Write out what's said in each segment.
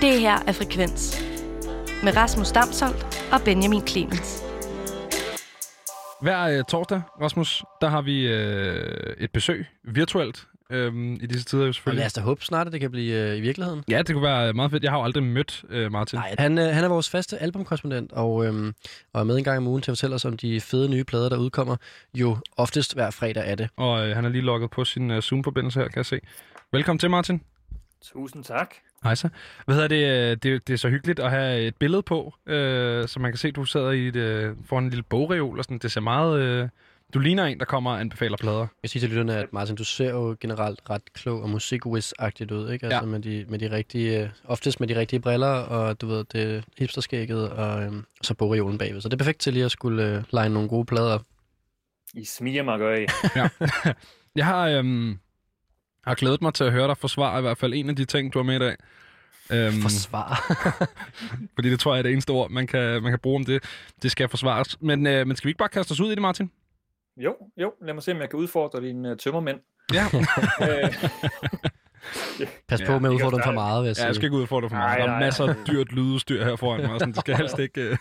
Det her er Frekvens med Rasmus Damsholdt og Benjamin Clemens. Hver øh, torsdag, Rasmus, der har vi øh, et besøg virtuelt øh, i disse tider jo Og selvfølgelig. lad os da håbe snart, at det kan blive øh, i virkeligheden. Ja, det kunne være meget fedt. Jeg har jo aldrig mødt øh, Martin. Nej, han, øh, han er vores faste albumkorrespondent, og, øhm, og er med en gang om ugen til at fortælle os om de fede nye plader, der udkommer. Jo oftest hver fredag er det. Og øh, han er lige logget på sin øh, Zoom-forbindelse her, kan jeg se. Velkommen til, Martin. Tusind tak. Hej så. Hvad hedder det, øh, det? Det er så hyggeligt at have et billede på, øh, så man kan se, du sidder i et, øh, foran en lille bogreol og sådan. Det ser meget... Øh, du ligner en, der kommer og anbefaler plader. Jeg siger til lytterne, at Martin, du ser jo generelt ret klog og musikwiz-agtigt ud, ikke? Altså Ja. med, de, med de rigtige, øh, oftest med de rigtige briller, og du ved, det hipsterskægget, og, øhm, og så bogreolen bagved. Så det er perfekt til lige at skulle øh, line nogle gode plader. I smiger mig gør I. Jeg har, øhm, har glædet mig til at høre dig forsvare i hvert fald en af de ting, du har med i dag. Øhm, Forsvar. fordi det tror jeg er det eneste ord, man kan, man kan bruge om det. Det skal forsvares. Men, øh, men skal vi ikke bare kaste os ud i det, Martin? Jo, jo, lad mig se, om jeg kan udfordre dine uh, tømmermænd. Ja. Øh, Pas Ja, på med at udfordre dem for meget, vil jeg ja, sige. jeg skal ikke udfordre for meget. Nej, Der er nej. masser af dyrt lydudstyr her foran mig. Sådan. Det skal helst ikke...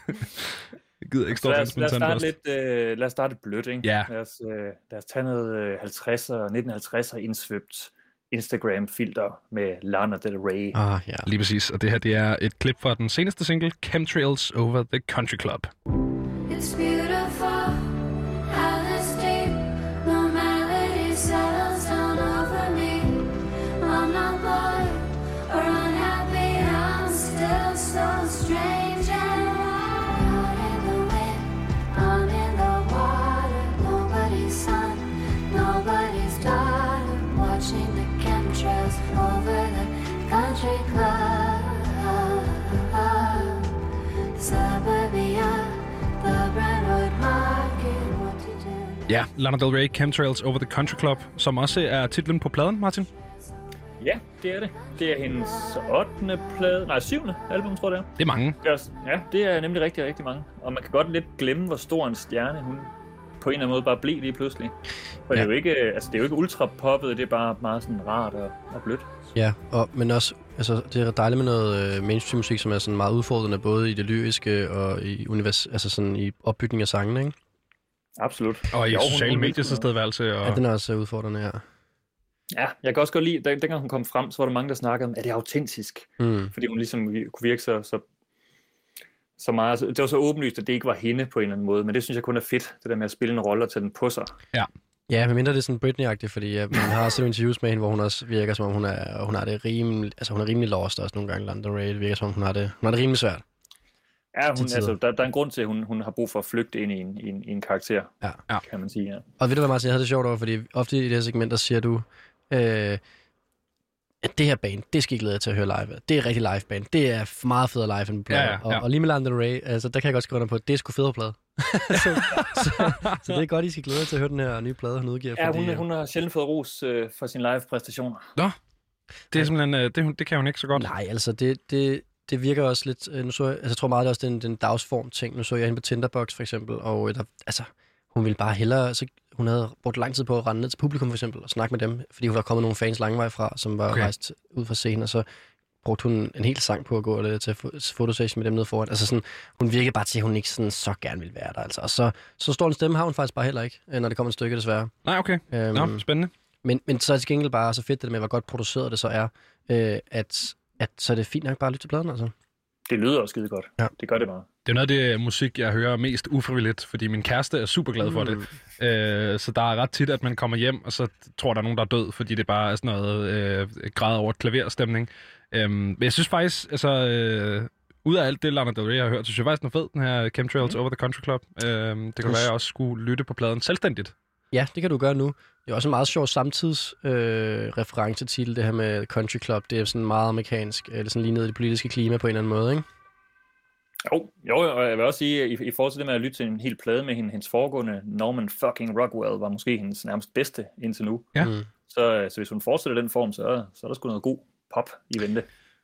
Øh, jeg gider ikke stå lad, os, lad, os starte lidt, øh, lad os starte blødt, ikke? Ja. Lad os, øh, lad os tage noget øh, 50'er, 1950'er indsvøbt Instagram-filter med Lana Del Rey. Ah, ja. Lige præcis. Og det her, det er et klip fra den seneste single, Chemtrails Over the Country Club. It's beautiful, Ja, Lana Del Rey, Chemtrails Over the Country Club, som også er titlen på pladen, Martin. Ja, det er det. Det er hendes 8. plade, nej 7. album, tror jeg det er. Det er mange. Er Ja, det er nemlig rigtig, rigtig mange. Og man kan godt lidt glemme, hvor stor en stjerne hun på en eller anden måde bare blev lige pludselig. For ja. det, er jo ikke, altså, det er jo ikke ultra poppet, det er bare meget sådan rart og, og blødt. Ja, og, men også, altså, det er dejligt med noget øh, mainstream musik, som er sådan meget udfordrende, både i det lyriske og i, univers, altså sådan i opbygning af sangene, ikke? Absolut. Og i Jo, sociale medier så stedværelse. Og... Ja, den er også øh, udfordrende, ja. Ja, jeg kan også godt lide, den, dengang hun kom frem, så var der mange, der snakkede om, er det autentisk? Mm. Fordi hun ligesom kunne virke så, så, så meget. altså, Det var så åbenlyst, at det ikke var hende på en eller anden måde, men det synes jeg kun er fedt, det der med at spille en rolle og tage den på sig. Ja, medmindre det er sådan Britney-agtigt, fordi ja, man har også set interviews med hende, hvor hun også virker som om, hun er, hun har det rimelig, altså hun er rimelig lost også nogle gange, Lana Del Rey. Det virker som om, hun har det, hun har det rimelig svært. Ja, hun, altså, der, der er en grund til, at hun, hun har brug for at flygte ind i en, i en, i en karakter, Ja. Ja. kan man sige. Ja. Og ved du hvad, Martin, jeg havde det sjovt over, fordi ofte i det her segment, der siger du, øh, at det her band, det skal I glæde jer til at høre live. af. Det er rigtig live band. Det er meget federe live end plade. Ja, ja, ja. Og, og lige med Lana Del Rey, altså, der kan jeg godt skrive under på, at det er sgu federe plade. så, så, så, det er godt, I skal glæde jer til at høre den her nye plade, hun udgiver. Ja, fordi, hun, øh, hun har sjældent fået ros øh, for sin live-præstationer. Det er simpelthen, øh, det, hun- det kan hun ikke så godt. Nej, altså det, det, det virker også lidt... øh, Nu så jeg, altså, jeg tror meget, det er også den, den dagsform ting. Nu så jeg hende på Tinderbox for eksempel, og øh, der, altså, hun ville bare hellere... Så, hun havde brugt lang tid på at rende ned til publikum for eksempel og snakke med dem, fordi hun var kommet nogle fans langvej fra, som var Okay. rejst ud fra scenen, og så brugte hun en hel sang på at gå øh, til fo- fotosession med dem nede foran. Altså sådan, hun virkede bare til, at hun ikke sådan så gerne ville være der. Altså. Og så, så stor en stemme har hun faktisk bare heller ikke, øh, når det kommer et stykke desværre. Nej, okay. Øhm, Nå, spændende. men, men så er det til gengæld bare så fedt det der med, hvor godt produceret det så er, øh, at, at så er det fint nok bare at lytte til pladen, altså. Det lyder også skide godt. Ja. Det gør det bare. Det er noget af det musik, jeg hører mest ufrivilligt, fordi min kæreste er super glad for det. Øh, så der er ret tit, at man kommer hjem, og så tror der er nogen, der er død, fordi det bare er sådan noget øh, grad over et klaverstemning. Øhm, men jeg synes faktisk, altså, øh, ud af alt det, Lana Del Rey har hørt, så synes jeg faktisk, den er fed, den her Chemtrails mm. Over the Country Club. Øhm, det kan være, at jeg også skulle lytte på pladen selvstændigt. Ja, det kan du gøre nu. Det er også en meget sjov samtids øh, referencetitel, det her med Country Club. Det er sådan meget amerikansk, eller sådan lige ned i det politiske klima på en eller anden måde, ikke? Jo, jo, og jeg vil også sige, at i, i forhold til det med at lytte til en hel plade med hende, hendes foregående, Norman fucking Rockwell, var måske hendes nærmest bedste indtil nu. Ja. Mm. Så, så hvis hun fortsætter den form, så, så er der sgu noget god pop i vente.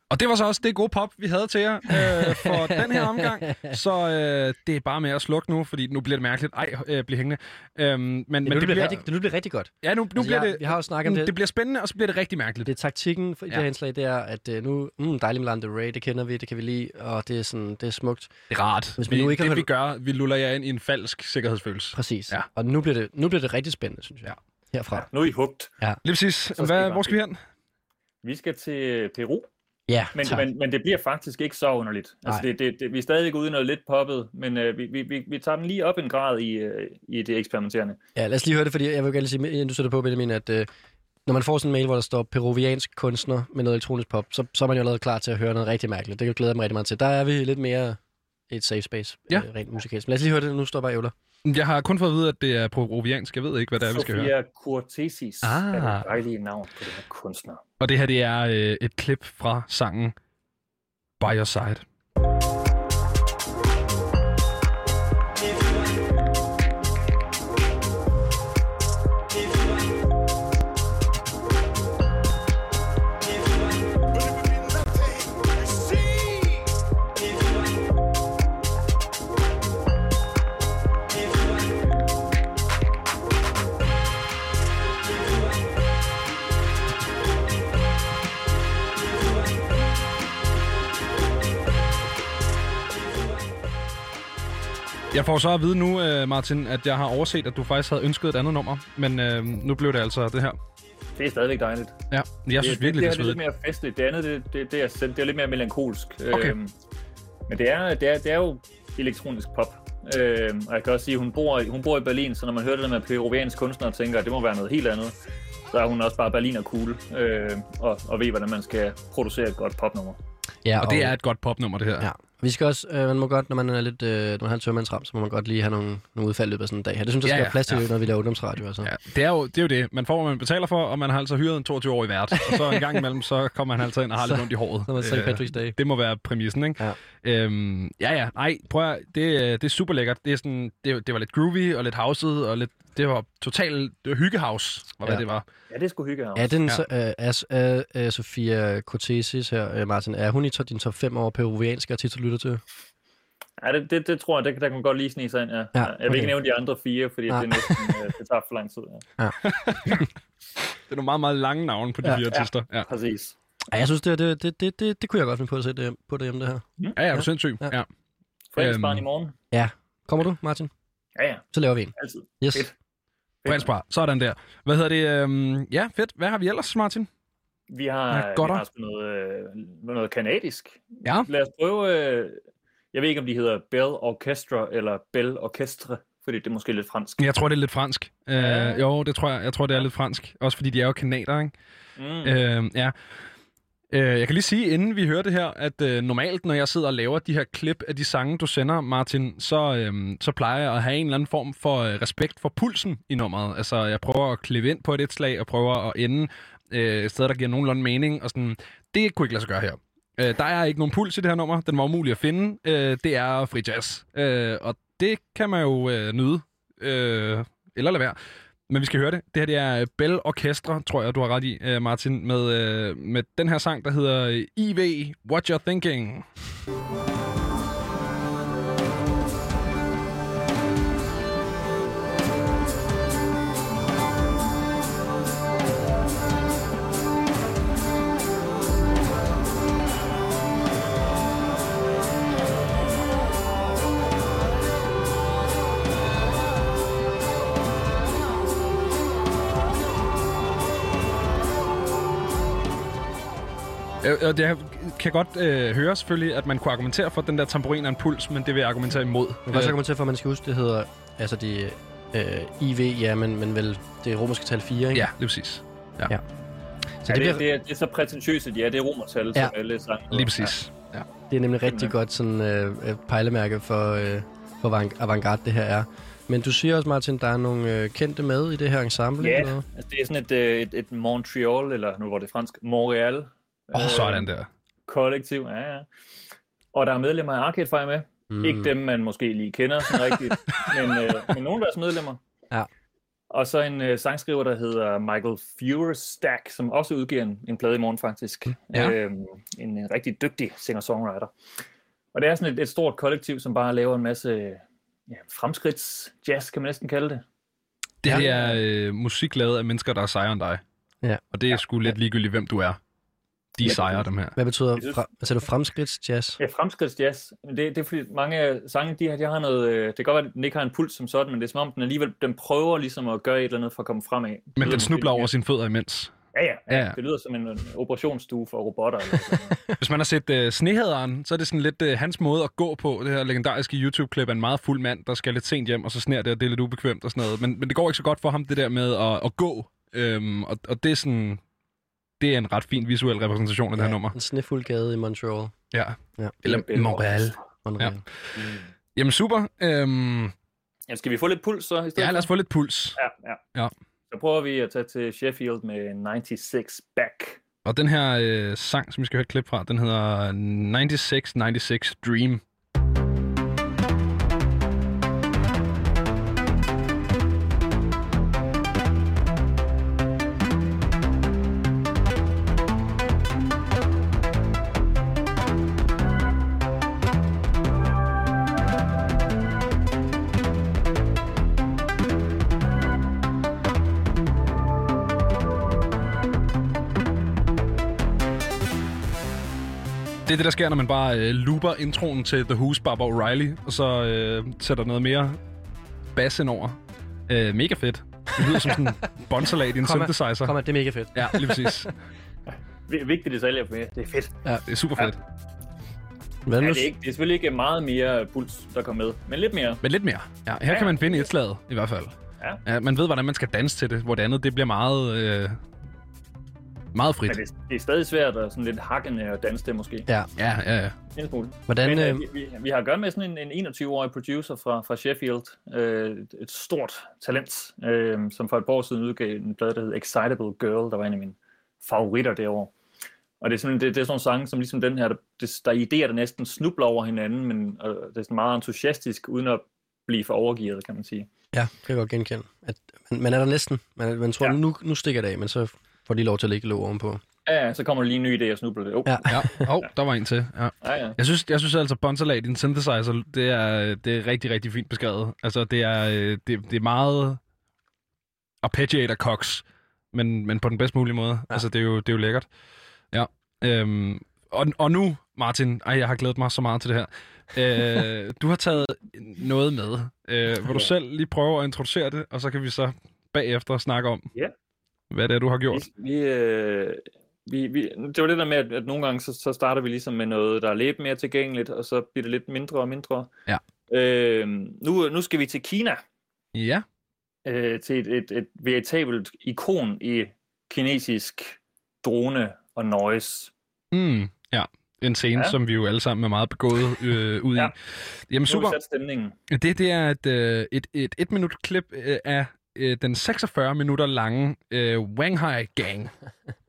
Og det var så også det gode pop, vi havde til jer øh, for den her omgang. Så øh, det er bare med at slukke nu, fordi nu bliver det mærkeligt. Ej, øh, bliv hængende. Øhm, men, men Men det, det, bliver rigtig, det nu bliver rigtig godt. ja, nu, nu Altså, bliver jeg- det, vi har jo snakket om det. det bliver spændende, og så bliver det rigtig mærkeligt. Det er taktikken for i det Ja. her indslag, det er, at øh, nu, mm, dejligt med Lana Del Rey, det kender vi, det kan vi lide, og det er, sådan, det er smukt. Det er rart. Hvis man vi, nu ikke det har vi gør, vi luller jer ind i en falsk sikkerhedsfølelse. Præcis. Ja. Og nu bliver, det, nu bliver det rigtig spændende, synes jeg. Ja. Herfra. Nu er I hugt. Lige præcis. Hvad, hvor skal vi hen? Vi skal til Peru, Ja, men, tak. men, men det bliver faktisk ikke så underligt. Altså, det, det, det, vi er stadig ude i noget lidt poppet, men øh, vi, vi, vi, vi tager den lige op en grad i, øh, i det eksperimenterende. Ja, lad os lige høre det, fordi jeg vil gerne sige, inden du sætter på, Benjamin, at øh, når man får sådan en mail, hvor der står peruviansk kunstner med noget elektronisk pop, så, så er man jo allerede klar til at høre noget rigtig mærkeligt. Det glæder jeg mig rigtig meget til. Der er vi lidt mere et safe space, Ja. øh, rent musikalsk. Men lad os lige høre det, nu står bare ævler. Jeg har kun fået at vide, at det er peruviansk. Jeg ved ikke, hvad det er, vi skal høre. Sofia Cortesis Ah. er det dejlige navn på den her kunstner. Og det her, det er øh, et klip fra sangen By Your Side. Jeg får så at vide nu, øh, Martin, at jeg har overset, at du faktisk havde ønsket et andet nummer. Men øh, nu blev det altså det her. Det er stadigvæk dejligt. Ja, jeg synes virkelig, det er det, det, er lidt mere festligt. Det andet, det, det, det, er, det er lidt mere melankolsk. Okay. Øhm, men det er, det, er, det er jo elektronisk pop. Øhm, og jeg kan også sige, at hun bor, i- hun bor i Berlin, så når man hører det med peruviansk kunstner og tænker, at det må være noget helt andet, så er hun også bare Berliner cool øh, og, og ved, hvordan man skal producere et godt popnummer. Ja, Og det er et godt popnummer, det her. Ja. Vi skal også, øh, man må godt, når man er lidt, øh, når man har en tørmandsram, så må man godt lige have nogle, nogle udfald i løbet af sådan en dag her. Det synes jeg, der Ja, skal ja, være plads til, ja. når vi laver ungdomsradio. Altså. Ja, det er, jo, det er jo det. Man får, hvad man betaler for, og man har altså hyret en 22-årig vært. Og så en gang imellem, så kommer han altså ind og har lidt ondt i håret. Så er St. Øh, Patrick's Day. Det må være præmissen, ikke? Ja. Øhm, ja, ja. Ej, prøv at, det, øh, det er super lækkert. Det, er sådan, det, det var lidt groovy og lidt houset, og lidt, det var totalt det var hyggehouse, var hvad Ja. det var. Ja, det skulle hygge her. Er den Ja. så, øh, er, er, er Sofia Cortesis her, øh, Martin, er hun i to- din top 5 over peruvianske artister, lytter til? Ja, det, det, det tror jeg, der, der kan godt lige snige sig ind. Ja. Ja, jeg vil okay. ikke nævne de andre fire, fordi Nej. det, er næsten, øh, det tager for lang tid. Ja. Det er nogle meget, meget lange navne på de Ja. fire artister. Ja, Præcis. Ja, jeg synes, det, det, det, det, det, det kunne jeg godt finde på at sætte det, på derhjemme, det her. ja, ja, er du Ja. sindssyg? Ja. Ja. Fredagsbarn Øhm. i morgen. Kommer du, Martin? Ja, ja, Så laver vi en. altid. Yes. Fedt. Fredagsbar. Sådan der. Hvad hedder det? Øhm, ja, fedt. Hvad har vi ellers, Martin? Vi har, Ja, vi har sgu noget, øh, noget kanadisk. Ja. Lad os prøve... Øh, jeg ved ikke, om de hedder Bell Orchestra eller Bell Orchestre, fordi det er måske lidt fransk. Jeg tror, det er lidt fransk. Øh, Ja. jo, det tror jeg. Jeg tror, det er lidt fransk. Også fordi de er jo kanader, ikke? Mm. Øh, ja. Øh, jeg kan lige sige, inden vi hører det her, at øh, normalt, når jeg sidder og laver de her klip af de sange, du sender, Martin, så, øh, så plejer jeg at have en eller anden form for øh, respekt for pulsen i nummeret. Altså, jeg prøver at klippe ind på et, et slag, og prøver at ende øh, et sted, der giver nogenlunde mening. Og sådan, det kunne ikke lade sig gøre her. Øh, der er ikke nogen puls i det her nummer. Den var umulig at finde. Øh, det er fri jazz. Øh, og det kan man jo øh, nyde. Øh, eller lade være. Men vi skal høre det. Det her det er øh, Bell Orchestra, tror jeg, du har ret i, øh, Martin, med, øh, med den her sang, der hedder IV, What You're Thinking. Og jeg kan godt øh, høre selvfølgelig, at man kunne argumentere for, at den der tamburin er en puls, men det vil jeg argumentere imod. Men hvad så kommer til for, at man skal huske, det hedder, altså de øh, IV, ja, men, men vel det romerske tal 4, ikke? Ja, lige præcis. Så Ja, det, det, bliver, det, er, det er så prætentiøst, at ja, det er romertal, Ja. som alle sange. Lige præcis. Ja. det er nemlig rigtig Simpelthen. godt sådan øh, øh, pejlemærke for, øh, for avant- avantgarde, det her er. Men du siger også, Martin, der er nogle øh, kendte med i det her ensemble? Ja, eller noget? altså det er sådan et, øh, et, et Montreal, eller nu var det fransk, Montreal. Åh, oh, sådan der. Kollektiv, ja, ja. Og der er medlemmer af Arcade Fire med. Mm. Ikke dem, man måske lige kender sådan rigtigt, men, øh, men nogle af deres medlemmer. Ja. Og så en øh, sangskriver, der hedder Michael Furestack, som også udgiver en, en plade i morgen faktisk. Ja. Øhm, en, en rigtig dygtig singer-songwriter. Og det er sådan et, et stort kollektiv, som bare laver en masse ja, fremskridts-jazz, kan man næsten kalde det. Det her Ja. er øh, musik lavet af mennesker, der er sejere end dig. Ja. Og det er sgu lidt ligegyldigt, hvem du er. De sejrer dem her. Hvad betyder, fra, altså, er du fremskridtsjazz? Ja, fremskridtsjazz. Men Det, det er fordi mange sange, de, har- de har noget... øh, Det kan godt være, at den ikke har en puls som sådan, men det er som om, den alligevel den prøver ligesom at gøre et eller andet for at komme fremad. Det Men den snubler over sine fødder imens. Ja, ja, Ja. Det lyder som en, en operationsstue for robotter. Eller sådan noget. Hvis man har set uh, Snehaderen, så er det sådan lidt uh, hans måde at gå på. Det her legendariske YouTube-klip af en meget fuld mand, der skal lidt sent hjem, og så sner det, og det er lidt ubekvemt og sådan noget. Men, men det går ikke så godt for ham, det der med at, at gå. Øhm, og, og det er sådan... Det er en ret fin visuel repræsentation af det her nummer. En snefuld gade i Montreal. Ja. Ja. Eller Montreal. Montreal. Ja. Jamen super. Øhm, Ja, skal vi få lidt puls så? I stedet ja, lad os få lidt puls. Ja, ja. Ja. Så prøver vi at tage til Sheffield med 96 Back. Og den her øh, sang, som vi skal høre et klip fra, den hedder 9696 Dream. Er det, der sker, når man bare øh, looper introen til The Who's Barbara O'Reilly, og så øh, sætter noget mere bass ind over. Øh, mega fedt. Det lyder som sådan en bonsalat i en Kom her. synthesizer. Kom det er mega fedt. Ja, lige præcis. Vi- Vigtige detaljer for jer. Det er fedt. Det er super fedt. Hvad Ja, det, er ikke, det er selvfølgelig ikke meget mere puls, der kommer med, men lidt mere. Men lidt mere. Ja, her kan man finde et slag, i hvert fald. Ja. ja. Man ved, hvordan man skal danse til det, hvor det andet, det bliver meget, øh, meget frit. Men det, det er stadig svært at sådan lidt hakkende og danse det måske. Ja, Ja, ja, ja. En smule. hvordan... Men øh, øh, vi, vi, vi har at gøre med sådan en, en 21-årig producer fra, fra Sheffield, øh, et- stort talent, øh, som for et par år siden udgav en plade, der hed Excitable Girl, der var en af mine favoritter derovre. Og det er, sådan, det, det er sådan nogle sange, som ligesom den her, der, det, der er idéer, der næsten snubler over hinanden, men øh, det er sådan meget entusiastisk, uden at blive for overgivet, kan man sige. Ja, det kan jeg godt genkende. At, man, man er der næsten. Man, man tror, ja. nu, nu stikker det af, men så får de lov til at lægge låg ovenpå. Ja, ja, så kommer der lige en ny idé og snubler det. Oh, Ja. Ja, oh, der var en til. Ja. ja, ja. Jeg synes, jeg synes altså, bonsalat i en synthesizer, det er, det er rigtig, rigtig fint beskrevet. Altså, det er, øh, det, det er meget arpeggiator cox, men, men på den bedst mulige måde. Ja. Altså, det er, jo, det er jo lækkert. Ja. Øhm, og, og nu, Martin, ej, jeg har glædet mig så meget til det her. Øh, du har taget noget med. Øh, vil du selv lige prøve at introducere det, og så kan vi så bagefter snakke om, Ja. Hvad det er, du har gjort. Vi, vi, øh, vi, vi, det var det der med, at, at nogle gange så, så starter vi ligesom med noget, der er lidt mere tilgængeligt, og så bliver det lidt mindre og mindre. Ja. Øh, nu, nu skal vi til Kina, Ja. øh, til et, et, et veritabelt ikon i kinesisk drone og noise. Mm, ja. En scene, ja. Som vi jo alle sammen er meget begået øh, ud Ja. i. Jamen Super. Nu stemningen. Det, det er et, øh, et, et et minut klip øh, af øh, den 46 minutter lange øh, Wanghai Gang.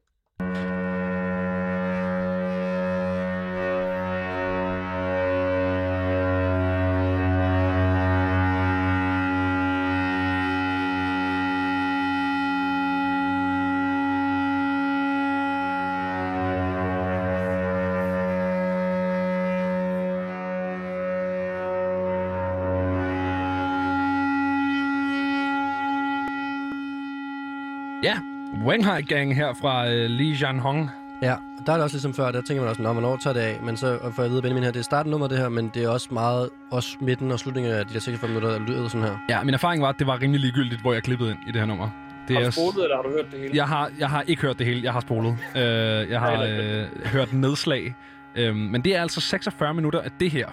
Wanghai Gang her fra øh, Li Jianhong. Ja, der er det også ligesom før, der tænker man også, Nå, hvornår tager det af? Men så og får jeg at vide, Benjamin her, det er starten nummer det her, men det er også meget, også midten og slutningen af de der 46 minutter, der lyder sådan her. Ja, min erfaring var, at det var rimelig ligegyldigt, hvor jeg klippede ind i det her nummer. Det Har du er, spolet, eller har du hørt det hele? jeg, har, jeg har ikke hørt det hele, jeg har spolet. Øh, jeg har øh, hørt nedslag. Øh, men det er altså 46 minutter af det her.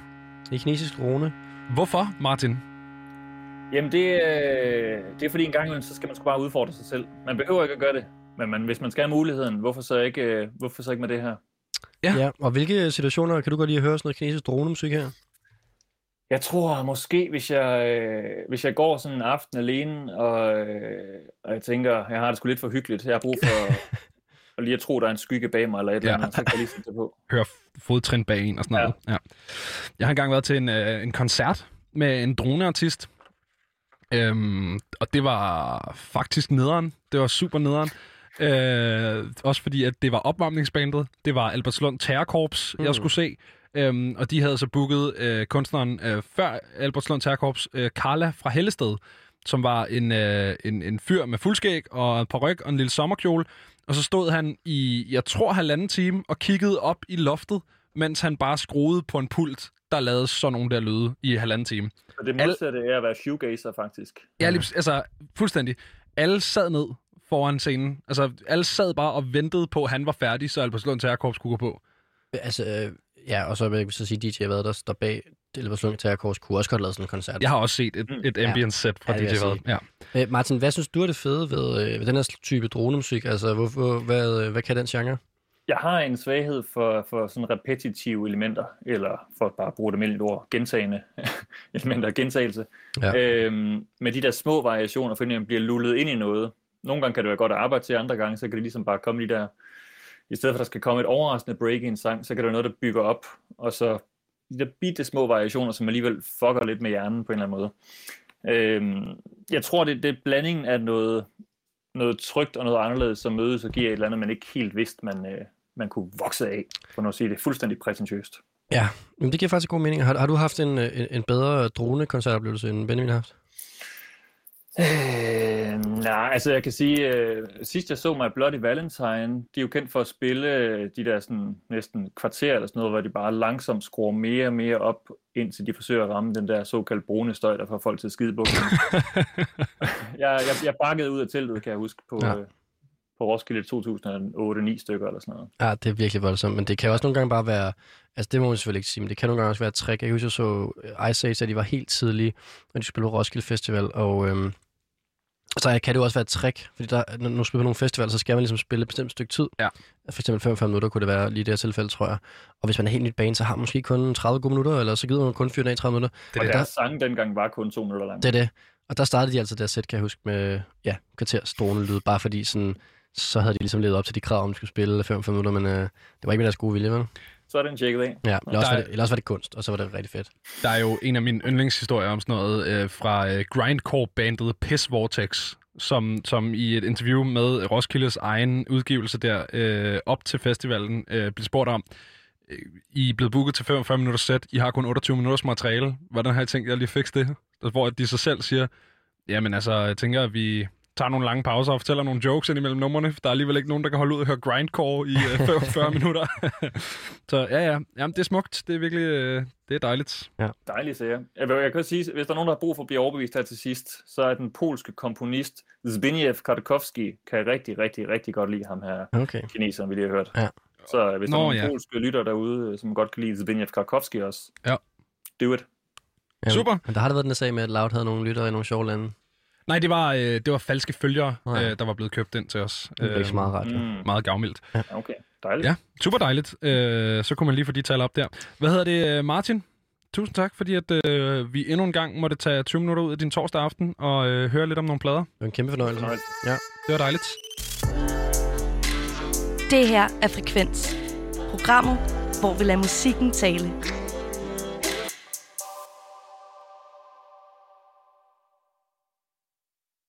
Det er kinesisk drone. Hvorfor, Martin? Jamen, det, øh, det er fordi en gang imellem, så skal man sgu bare udfordre sig selv. Man behøver ikke at gøre det. Men man, hvis man skal have muligheden, hvorfor så ikke, øh, hvorfor så ikke med det her? Ja. Ja. ja. Og hvilke situationer kan du godt lide at høre sådan noget kinesisk dronemusik her? Jeg tror måske, hvis jeg, øh, hvis jeg går sådan en aften alene, og, øh, og jeg tænker, jeg har det sgu lidt for hyggeligt. Jeg har brug for at lige at tro, der er en skygge bag mig, eller et eller Ja. andet, så kan jeg lige sætte det på. høre fodtrin bag en og sådan Ja. noget. Ja. Jeg har engang været til en, øh, en koncert med en droneartist. Øhm, og det var faktisk nederen. Det var super nederen. Øh, også fordi, at det var opvarmningsbandet. Det var Albertslund Terrorkorps, mm. jeg skulle se. Øhm, og de havde så booket øh, kunstneren øh, før Albertslund Terrorkorps, øh, Carla fra Hellested, som var en, øh, en, en fyr med fuldskæg og en paryk og en lille sommerkjole. Og så stod han i, jeg tror, halvanden time og kiggede op i loftet, mens han bare skruede på en pult, der lavede sådan nogle der lyde i halvanden time. Så det modsatte er at være shoegazer, faktisk. Ja, lige, altså fuldstændig. Alle sad ned foran scenen. Altså, alle sad bare og ventede på, at han var færdig, så Albertslund Terrorkorps kunne gå på. Altså, øh, ja, og så vil jeg så sige, DJ Vad, der står bag Elverslund Terrorkors, kunne også godt lave sådan en koncert. Jeg har også set et, et Ja. ambient set fra Ja, DJ jeg Vad. Ja. Øh, Martin, hvad synes du er det fede ved, øh, ved den her type dronemusik? Altså, hvorfor, hvad, øh, hvad kan den genre? Jeg har en svaghed for, for sådan repetitive elementer, eller for at bare bruge det et ord, gentagende elementer, gentagelse. Ja. Øhm, med de der små variationer, fordi man bliver lullet ind i noget. Nogle gange kan det være godt at arbejde til, andre gange så kan det ligesom bare komme de der, i stedet for at der skal komme et overraskende break i en sang, så kan det være noget, der bygger op, og så de der bitte små variationer, som alligevel fucker lidt med hjernen på en eller anden måde. Øhm, jeg tror, det, det er blandingen af noget, noget trygt og noget anderledes, som mødes og giver et eller andet, man ikke helt vidste, man, øh, man kunne vokse af, for nu at sige det fuldstændig prætentiøst. Ja, men det giver faktisk god mening. Har, har du haft en, øh, en, en bedre dronekoncertoplevelse, end Benjamin har haft? Øh, nej, altså jeg kan sige, øh, sidst jeg så mig Bloody Valentine, de er jo kendt for at spille øh, de der sådan næsten kvarter eller sådan noget, hvor de bare langsomt skruer mere og mere op, indtil de forsøger at ramme den der såkaldt brune støj, der får folk til at skide bukken. jeg, jeg, jeg bakkede ud af teltet, kan jeg huske, på, ja. øh, på Roskilde 2008-9 stykker eller sådan noget. Ja, det er virkelig voldsomt, men det kan også nogle gange bare være, altså det må man selvfølgelig ikke sige, men det kan nogle gange også være et trick. Jeg husker, jeg så Ice Age, at de var helt tidlige, når de spillede Roskilde Festival, og øhm, så kan det jo også være et trick, fordi der, når du spiller på nogle festivaler, så skal man ligesom spille et bestemt stykke tid. Ja. For eksempel 45 minutter kunne det være lige i det her tilfælde, tror jeg. Og hvis man er helt nyt bane, så har man måske kun 30 gode minutter, eller så gider man kun fyre den af i 30 minutter. Det Og er det. deres sang dengang var kun to minutter lang. Det er det. Og der startede de altså der sæt, kan jeg huske, med ja, kvarters lyd, bare fordi sådan, så havde de ligesom levet op til de krav, om de skulle spille 45 minutter, men øh, det var ikke med deres gode vilje, vel? Så er den tjekket af. Ja, eller også, Der var er- det, eller også var det kunst, og så var det rigtig fedt. Der er jo en af mine yndlingshistorier om sådan noget øh, fra øh, grindcore-bandet Piss Vortex, som, som i et interview med Roskildes egen udgivelse der øh, op til festivalen øh, blev spurgt om, øh, I er blevet booket til 45 minutter sæt, I har kun 28 minutters materiale. Hvordan har I tænkt jer lige fikse det? Hvor de så selv siger, jamen altså, jeg tænker, at vi tager nogle lange pauser og fortæller nogle jokes ind imellem numrene. for Der er alligevel ikke nogen, der kan holde ud og høre grindcore i øh, 45 minutter. så ja, ja, jamen, det er smukt. Det er virkelig, øh, det er dejligt. Dejligt, siger jeg. Jeg, vil- jeg kan sige, hvis der er nogen, der har brug for at blive overbevist her til sidst, så er den polske komponist Zbigniew Kartkowski, kan jeg rigtig, rigtig, rigtig godt lide ham her, Okay. kineseren, vi lige har hørt. Ja. Så øh, hvis der Nå, er nogle ja. polske lytter derude, øh, som godt kan lide Zbigniew Kartkowski også, Ja. do it. Ja, Super. Men der har der været den der sag med, at Loud havde nogle lyttere i nogle sjove lande. Nej, det var, øh, det var falske følgere, øh, der var blevet købt ind til os. Det er ikke så meget radio. Mm, Meget gavmildt. okay, dejligt. Ja, super dejligt. Øh, så kunne man lige få de tal op der. Hvad hedder det, øh, Martin? Tusind tak, fordi at, øh, vi endnu en gang måtte tage 20 minutter ud af din torsdag aften og øh, høre lidt om nogle plader. Det var en kæmpe fornøjelse. Fornøjelse. Det var dejligt. Det her er Frekvens. Programmet, hvor vi lader musikken tale.